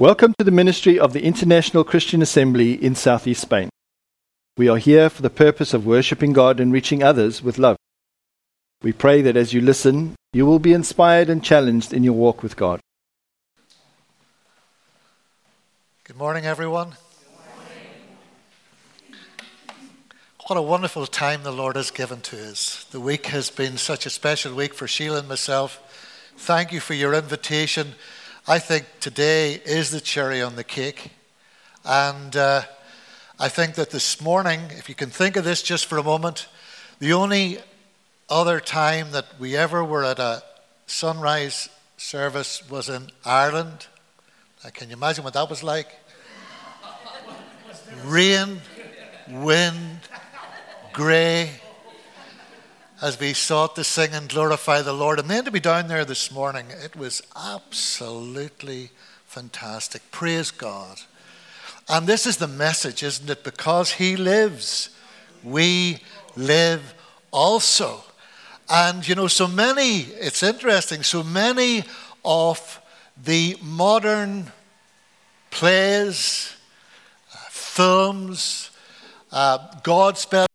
Welcome to the ministry of the International Christian Assembly in Southeast Spain. We are here for the purpose of worshipping God and reaching others with love. We pray that as you listen, you will be inspired and challenged in your walk with God. Good morning, everyone. What a wonderful time the Lord has given to us. The week has been such a special week for Sheila and myself. Thank you for your invitation. I think today is the cherry on the cake. And uh, I think that this morning, if you can think of this just for a moment, the only other time that we ever were at a sunrise service was in Ireland. Now, can you imagine what that was like? Rain, wind, grey, as we sought to sing and glorify the Lord. And then to be down there this morning, it was absolutely fantastic. Praise God. And this is the message, isn't it? Because He lives, we live also. And you know, so many, it's interesting, so many of the modern plays, uh, films, uh, Godspell,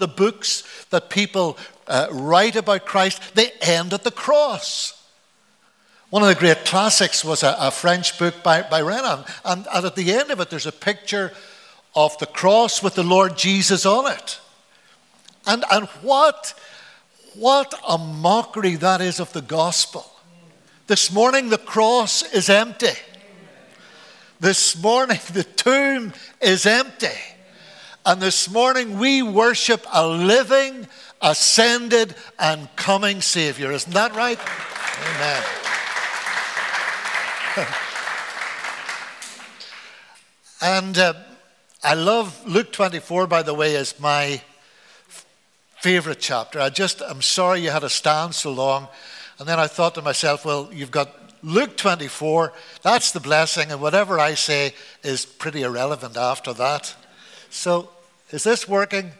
the books that people uh, write about Christ, they end at the cross. One of the great classics was a, a French book by, by Renan, and, and at the end of it, there's a picture of the cross with the Lord Jesus on it. And, and what, what a mockery that is of the gospel. This morning, the cross is empty. This morning, the tomb is empty. And this morning, we worship a living, ascended, and coming Savior. Isn't that right? Amen. and uh, I love Luke 24, by the way, is my favorite chapter. I just, I'm sorry you had to stand so long. And then I thought to myself, well, you've got Luke 24, that's the blessing, and whatever I say is pretty irrelevant after that. So, is this working?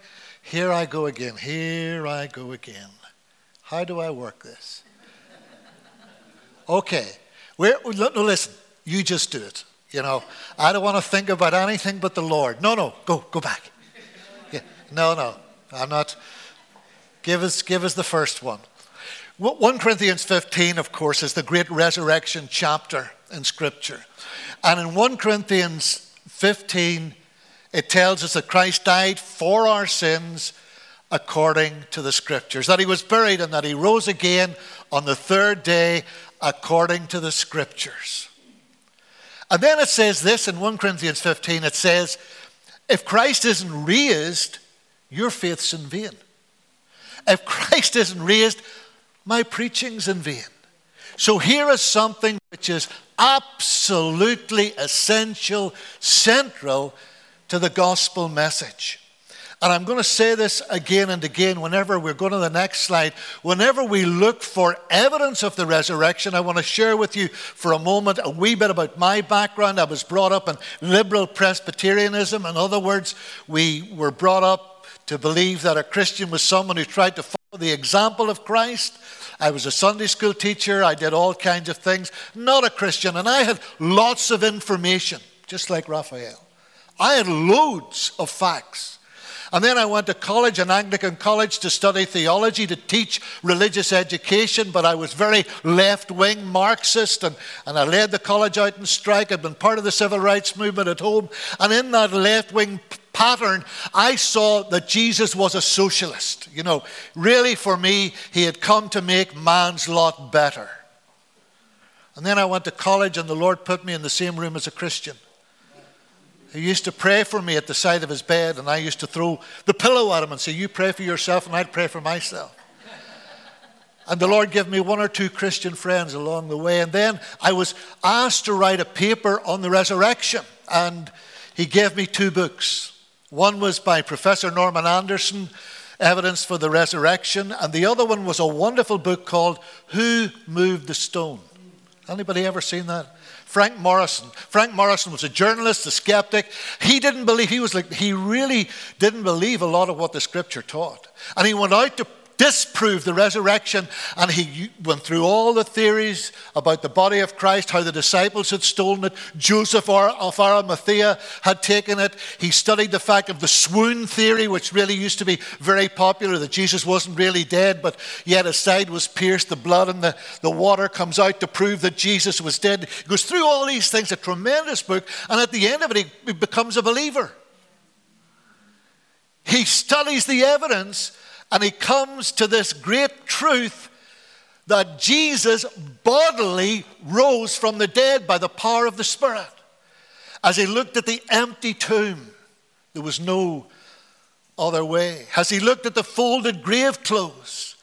Here I go again. Here I go again. How do I work this? Okay. We're, no, listen. You just do it. You know, I don't want to think about anything but the Lord. No, no. Go, go back. Yeah. No, no. I'm not. Give us, give us the first one. 1 Corinthians 15, of course, is the great resurrection chapter in Scripture. And in 1 Corinthians 15, it tells us that Christ died for our sins according to the Scriptures, that he was buried and that he rose again on the third day according to the Scriptures. And then it says this in 1 Corinthians 15 it says, if Christ isn't raised, your faith's in vain. If Christ isn't raised, my preaching's in vain. So here is something which is absolutely essential, central to the gospel message. And I'm going to say this again and again whenever we're going to the next slide. Whenever we look for evidence of the resurrection, I want to share with you for a moment a wee bit about my background. I was brought up in liberal Presbyterianism. In other words, we were brought up to believe that a Christian was someone who tried to follow the example of Christ. I was a Sunday school teacher. I did all kinds of things. Not a Christian. And I had lots of information, just like Raphael. I had loads of facts. And then I went to college, an Anglican college, to study theology, to teach religious education, but I was very left wing Marxist, and, and I led the college out in strike. I'd been part of the civil rights movement at home. And in that left wing pattern, I saw that Jesus was a socialist. You know, really for me, he had come to make man's lot better. And then I went to college, and the Lord put me in the same room as a Christian. He used to pray for me at the side of his bed, and I used to throw the pillow at him and say, You pray for yourself, and I'd pray for myself. And the Lord gave me one or two Christian friends along the way. And then I was asked to write a paper on the resurrection, and He gave me two books. One was by Professor Norman Anderson, Evidence for the Resurrection, and the other one was a wonderful book called Who Moved the Stone. Anybody ever seen that? Frank Morison. Frank Morison was a journalist, a skeptic. He didn't believe, he was like, he really didn't believe a lot of what the scripture taught. And he went out to disproved the resurrection. And he went through all the theories about the body of Christ, how the disciples had stolen it, Joseph of Arimathea had taken it. He studied the fact of the swoon theory, which really used to be very popular, that Jesus wasn't really dead, but yet his side was pierced, the blood and the, the water comes out to prove that Jesus was dead. He goes through all these things, a tremendous book, and at the end of it, he becomes a believer. He studies the evidence and he comes to this great truth that Jesus bodily rose from the dead by the power of the Spirit. As he looked at the empty tomb, there was no other way. As he looked at the folded grave clothes,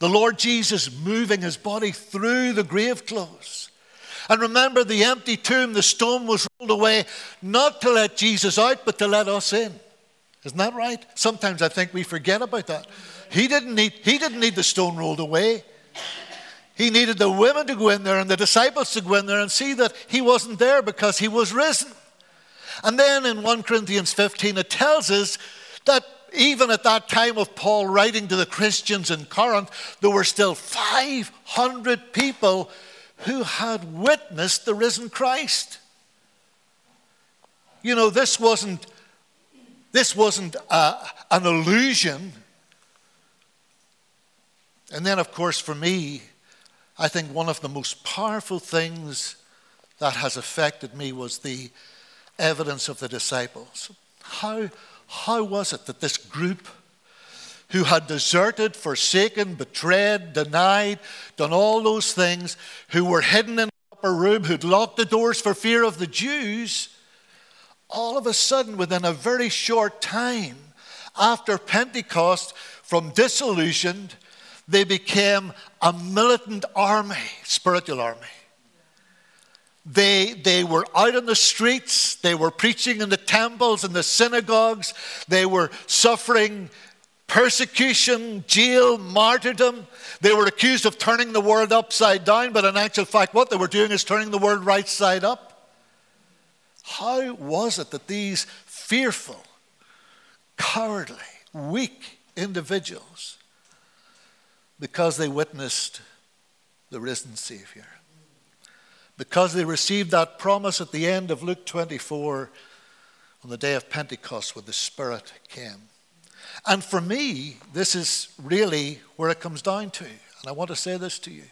the Lord Jesus moving his body through the grave clothes. And remember, the empty tomb, the stone was rolled away, not to let Jesus out, but to let us in. Isn't that right? Sometimes I think we forget about that. He didn't need, he didn't need the stone rolled away. He needed the women to go in there and the disciples to go in there and see that he wasn't there because he was risen. And then in 1 Corinthians 15, it tells us that even at that time of Paul writing to the Christians in Corinth, there were still 500 people who had witnessed the risen Christ. You know, this wasn't this wasn't a, an illusion. And then, of course, for me, I think one of the most powerful things that has affected me was the evidence of the disciples. How, how was it that this group who had deserted, forsaken, betrayed, denied, done all those things, who were hidden in the upper room, who'd locked the doors for fear of the Jews, all of a sudden, within a very short time, after Pentecost, from disillusioned, they became a militant army, spiritual army. They, they were out on the streets, they were preaching in the temples and the synagogues, they were suffering persecution, jail, martyrdom. They were accused of turning the world upside down, but in actual fact, what they were doing is turning the world right side up. How was it that these fearful, cowardly, weak individuals, because they witnessed the risen Savior, because they received that promise at the end of Luke 24 on the day of Pentecost when the Spirit came. And for me, this is really where it comes down to. And I want to say this to you.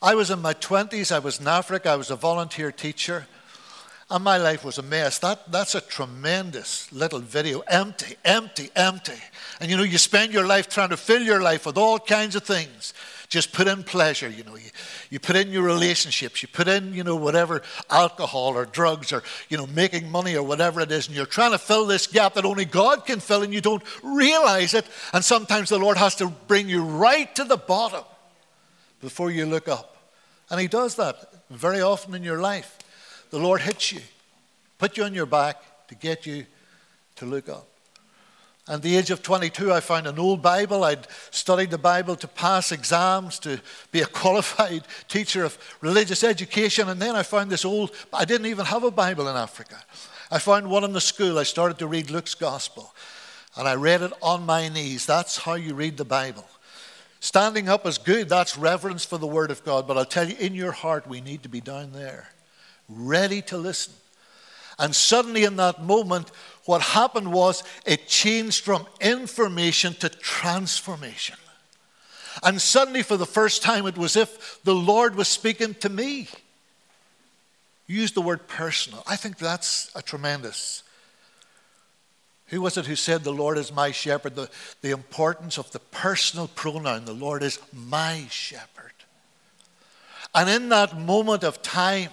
I was in my 20s, I was in Africa, I was a volunteer teacher. And my life was a mess. That, that's a tremendous little video. Empty, empty, empty. And you know, you spend your life trying to fill your life with all kinds of things. Just put in pleasure, you know. You, you put in your relationships. You put in, you know, whatever alcohol or drugs or, you know, making money or whatever it is. And you're trying to fill this gap that only God can fill and you don't realize it. And sometimes the Lord has to bring you right to the bottom before you look up. And He does that very often in your life the Lord hits you, put you on your back to get you to look up. At the age of 22, I found an old Bible. I'd studied the Bible to pass exams, to be a qualified teacher of religious education. And then I found this old, I didn't even have a Bible in Africa. I found one in the school. I started to read Luke's Gospel. And I read it on my knees. That's how you read the Bible. Standing up is good. That's reverence for the Word of God. But I'll tell you, in your heart, we need to be down there ready to listen. And suddenly, in that moment, what happened was it changed from information to transformation. And suddenly, for the first time, it was if the Lord was speaking to me. Use the word personal. I think that's a tremendous. Who was it who said, The Lord is my shepherd? The, the importance of the personal pronoun, the Lord is my shepherd. And in that moment of time,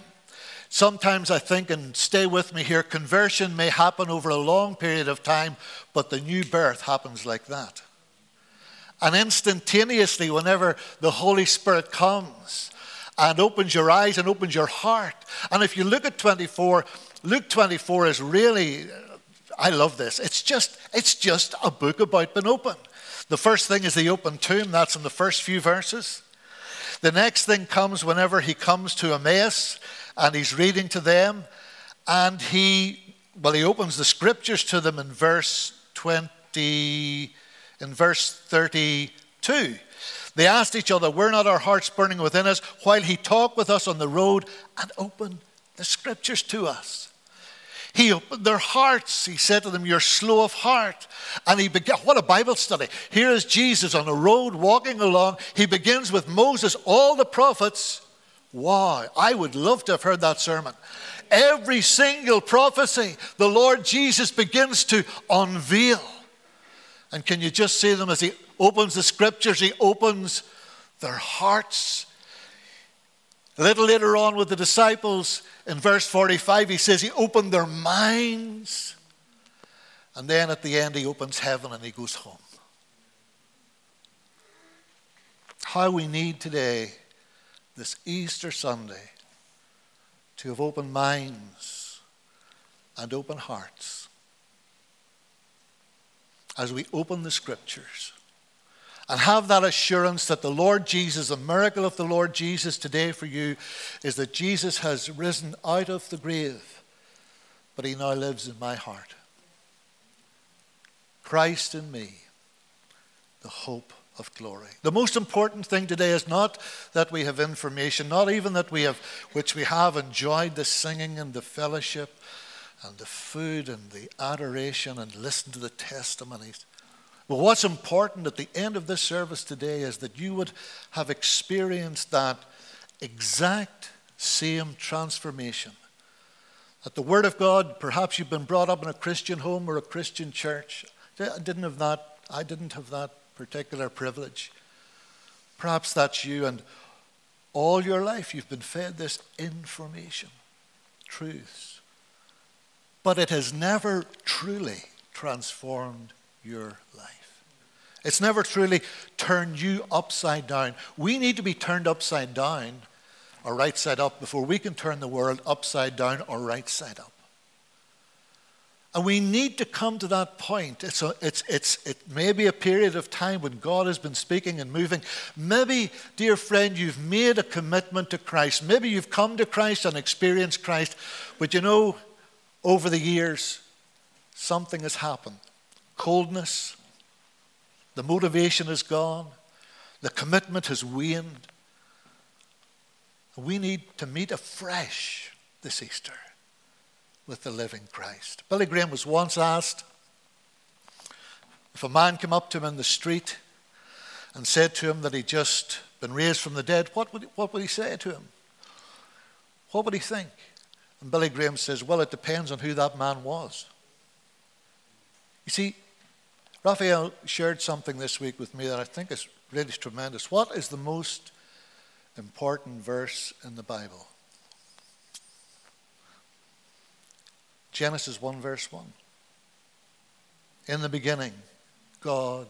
Sometimes I think, and stay with me here, conversion may happen over a long period of time, but the new birth happens like that. And instantaneously, whenever the Holy Spirit comes and opens your eyes and opens your heart. And if you look at 24, Luke 24 is really, I love this. It's just, it's just a book about being open. The first thing is the open tomb, that's in the first few verses. The next thing comes whenever he comes to Emmaus and he's reading to them, and he, well, he opens the scriptures to them in verse 20, in verse 32. They asked each other, Were not our hearts burning within us while he talked with us on the road and opened the scriptures to us? He opened their hearts. He said to them, You're slow of heart. And he began, what a Bible study. Here is Jesus on a road walking along. He begins with Moses, all the prophets. Wow, I would love to have heard that sermon. Every single prophecy, the Lord Jesus begins to unveil. And can you just see them as he opens the scriptures, he opens their hearts. A little later on with the disciples, in verse 45, he says he opened their minds. And then at the end, he opens heaven and he goes home. How we need today, this Easter Sunday, to have open minds and open hearts as we open the scriptures and have that assurance that the Lord Jesus, the miracle of the Lord Jesus today for you is that Jesus has risen out of the grave, but he now lives in my heart. Christ in me, the hope of glory. The most important thing today is not that we have information, not even that we have, which we have enjoyed the singing and the fellowship and the food and the adoration and listen to the testimonies. But what's important at the end of this service today is that you would have experienced that exact same transformation. That the Word of God, perhaps you've been brought up in a Christian home or a Christian church. I didn't have that, I didn't have that particular privilege. Perhaps that's you, and all your life you've been fed this information, truths. But it has never truly transformed your life. It's never truly turned you upside down. We need to be turned upside down or right side up before we can turn the world upside down or right side up. And we need to come to that point. It's a, it's, it's, it may be a period of time when God has been speaking and moving. Maybe, dear friend, you've made a commitment to Christ. Maybe you've come to Christ and experienced Christ. But you know, over the years, something has happened coldness, the motivation is gone. The commitment has waned. We need to meet afresh this Easter with the living Christ. Billy Graham was once asked if a man came up to him in the street and said to him that he'd just been raised from the dead, what would, what would he say to him? What would he think? And Billy Graham says, Well, it depends on who that man was. You see, Raphael shared something this week with me that I think is really tremendous. What is the most important verse in the Bible? Genesis 1, verse 1. In the beginning, God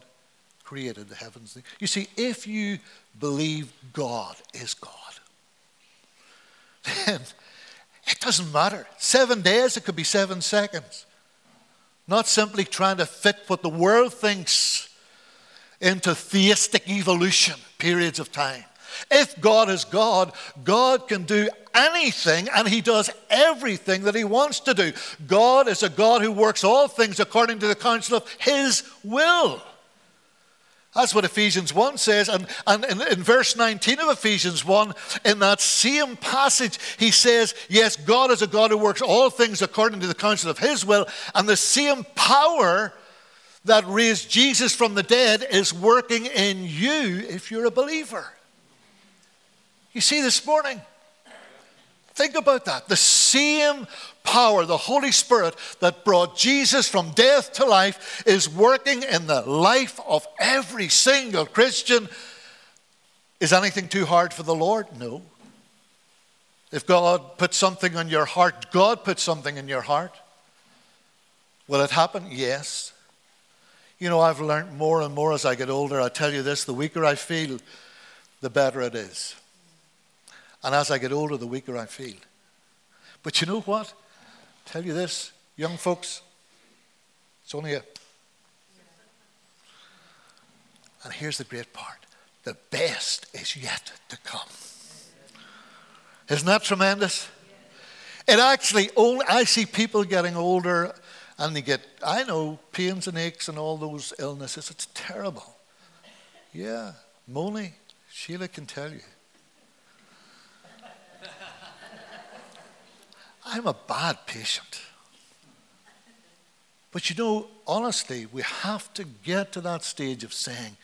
created the heavens. You see, if you believe God is God, then it doesn't matter. Seven days, it could be seven seconds. Not simply trying to fit what the world thinks into theistic evolution, periods of time. If God is God, God can do anything and He does everything that He wants to do. God is a God who works all things according to the counsel of His will. That's what Ephesians 1 says. And, and in, in, verse 19 of Ephesians 1, in that same passage, he says, Yes, God is a God who works all things according to the counsel of his will. And the same power that raised Jesus from the dead is working in you if you're a believer. You see, this morning, think about that. The same power, the Holy Spirit that brought Jesus from death to life, is working in the life of every single Christian. Is anything too hard for the Lord? No. If God put something on your heart, God put something in your heart. Will it happen? Yes. You know, I've learned more and more as I get older. I tell you this the weaker I feel, the better it is. And as I get older, the weaker I feel. But you know what? Tell you this, young folks, it's only a. And here's the great part the best is yet to come. Isn't that tremendous? It actually only, I see people getting older and they get, I know, pains and aches and all those illnesses. It's terrible. Yeah, Moni, Sheila can tell you. I'm a bad patient. But you know, honestly, we have to get to that stage of saying,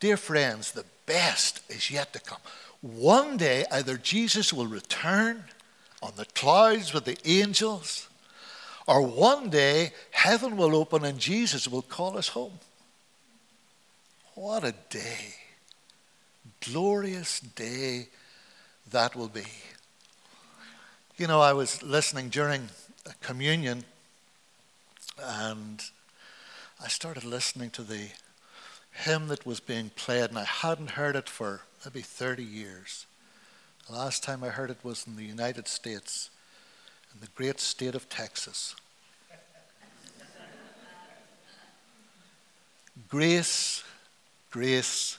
Dear friends, the best is yet to come. One day, either Jesus will return on the clouds with the angels, or one day heaven will open and Jesus will call us home. What a day! Glorious day that will be. You know, I was listening during communion and I started listening to the hymn that was being played, and I hadn't heard it for maybe 30 years. The last time I heard it was in the United States, in the great state of Texas. grace, grace,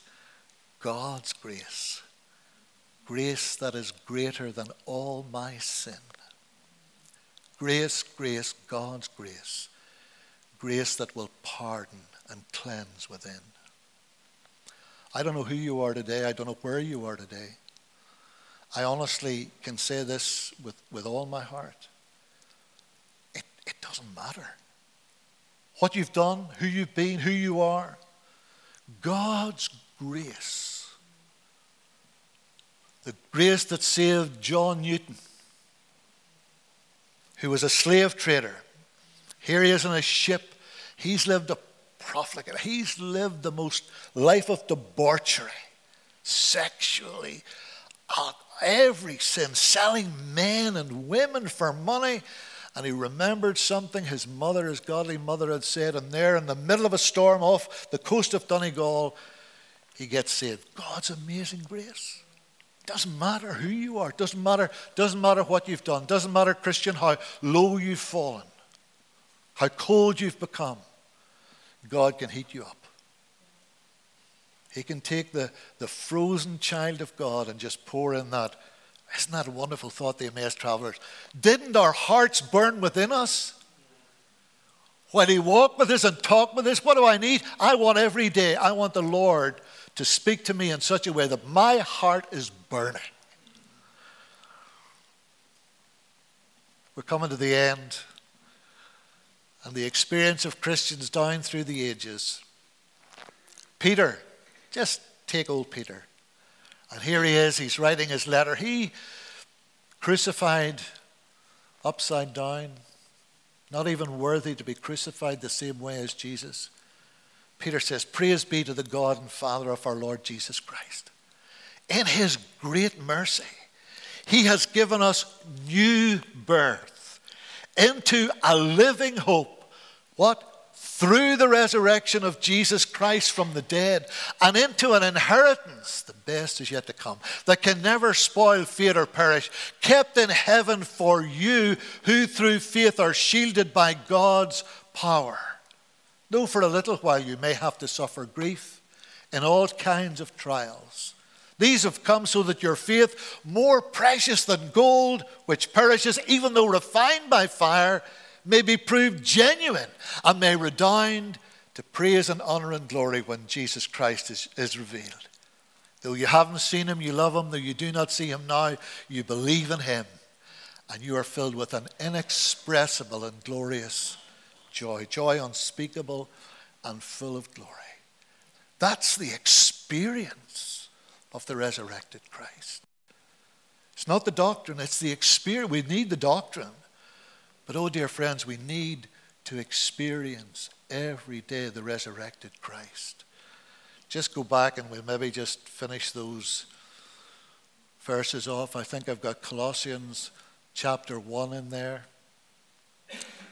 God's grace. Grace that is greater than all my sin. Grace, grace, God's grace. Grace that will pardon and cleanse within. I don't know who you are today. I don't know where you are today. I honestly can say this with, with all my heart. It, it doesn't matter. What you've done, who you've been, who you are. God's grace. The grace that saved John Newton, who was a slave trader. Here he is in a ship. He's lived a profligate. He's lived the most life of debauchery, sexually, every sin, selling men and women for money. And he remembered something his mother, his godly mother, had said. And there, in the middle of a storm off the coast of Donegal, he gets saved. God's amazing grace. Doesn't matter who you are. Doesn't matter. Doesn't matter what you've done. Doesn't matter, Christian, how low you've fallen, how cold you've become. God can heat you up. He can take the, the frozen child of God and just pour in that. Isn't that a wonderful thought, the amazed travelers? Didn't our hearts burn within us? When He walked with us and talked with us, what do I need? I want every day, I want the Lord to speak to me in such a way that my heart is burning. We're coming to the end and the experience of Christians down through the ages. Peter, just take old Peter. And here he is, he's writing his letter. He crucified upside down, not even worthy to be crucified the same way as Jesus. Peter says, Praise be to the God and Father of our Lord Jesus Christ. In his great mercy, he has given us new birth into a living hope what? Through the resurrection of Jesus Christ from the dead and into an inheritance, the best is yet to come, that can never spoil, fade, or perish, kept in heaven for you who through faith are shielded by God's power. Though for a little while you may have to suffer grief in all kinds of trials. These have come so that your faith, more precious than gold, which perishes even though refined by fire, may be proved genuine and may redound to praise and honor and glory when Jesus Christ is, is revealed. Though you haven't seen him, you love him. Though you do not see him now, you believe in him. And you are filled with an inexpressible and glorious joy, joy unspeakable and full of glory. That's the experience of the resurrected Christ. It's not the doctrine, it's the experience. We need the doctrine. But oh, dear friends, we need to experience every day the resurrected Christ. Just go back and we'll maybe just finish those verses off. I think I've got Colossians chapter 1 in there.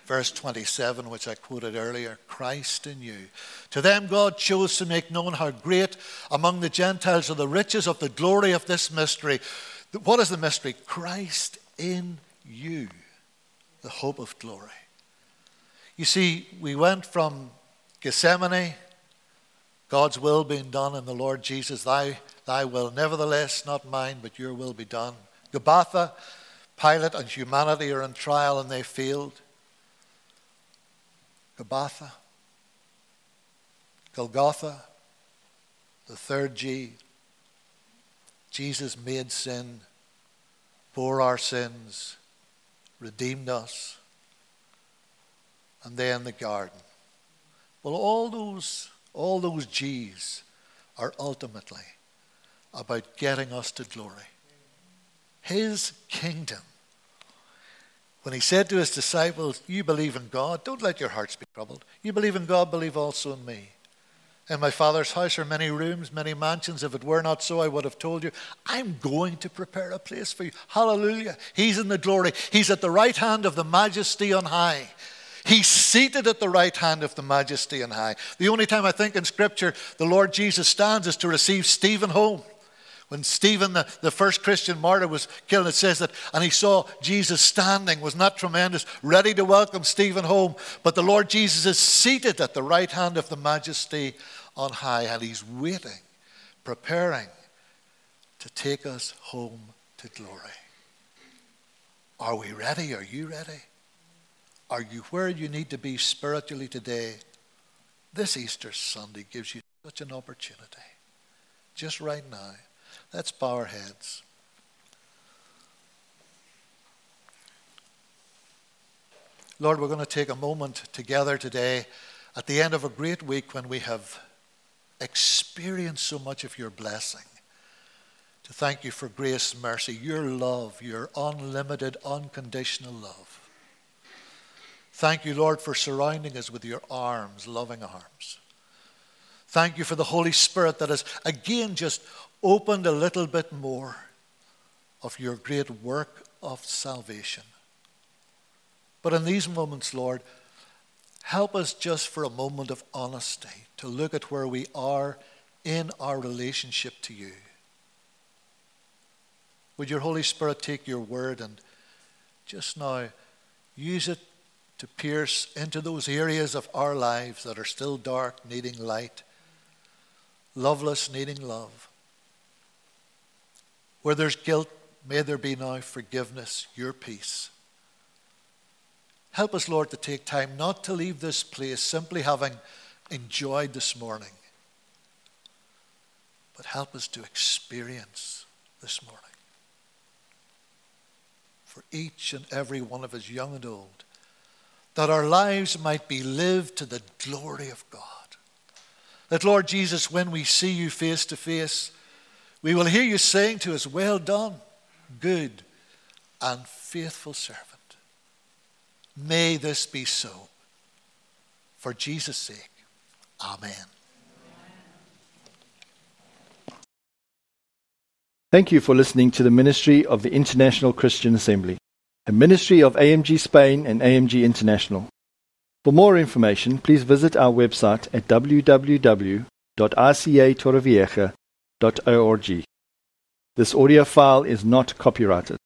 Verse 27, which I quoted earlier Christ in you. To them, God chose to make known how great among the Gentiles are the riches of the glory of this mystery. What is the mystery? Christ in you the hope of glory. You see, we went from Gethsemane, God's will being done in the Lord Jesus, thy, thy will, nevertheless, not mine, but your will be done. Gabbatha, Pilate and humanity are in trial and they failed. Gabbatha, Golgotha, The third G, Jesus made sin, bore our sins, redeemed us, and then the garden. Well, all those, all those G's are ultimately about getting us to glory. His kingdom. When he said to his disciples, You believe in God, don't let your hearts be troubled. You believe in God, believe also in me. In my Father's house are many rooms, many mansions. If it were not so, I would have told you. I'm going to prepare a place for you. Hallelujah. He's in the glory. He's at the right hand of the majesty on high. He's seated at the right hand of the majesty on high. The only time I think in Scripture the Lord Jesus stands is to receive Stephen home. When Stephen, the, the first Christian martyr, was killed, it says that, and he saw Jesus standing, was not tremendous, ready to welcome Stephen home. But the Lord Jesus is seated at the right hand of the majesty on high, and he's waiting, preparing to take us home to glory. Are we ready? Are you ready? Are you where you need to be spiritually today? This Easter Sunday gives you such an opportunity. Just right now. Let's bow our heads. Lord, we're going to take a moment together today at the end of a great week when we have experienced so much of your blessing. To thank you for grace, mercy, your love, your unlimited, unconditional love. Thank you, Lord, for surrounding us with your arms, loving arms. Thank you for the Holy Spirit that has again just opened a little bit more of your great work of salvation. But in these moments, Lord, help us just for a moment of honesty to look at where we are in our relationship to you. Would your Holy Spirit take your word and just now use it to pierce into those areas of our lives that are still dark, needing light, loveless, needing love? Where there's guilt, may there be now forgiveness, your peace. Help us, Lord, to take time not to leave this place simply having enjoyed this morning, but help us to experience this morning. For each and every one of us, young and old, that our lives might be lived to the glory of God. That, Lord Jesus, when we see you face to face, we will hear you saying to us, Well done, good and faithful servant. May this be so. For Jesus' sake, Amen. Thank you for listening to the ministry of the International Christian Assembly, a ministry of AMG Spain and AMG International. For more information, please visit our website at www.rcatorrevieja.org. This audio file is not copyrighted.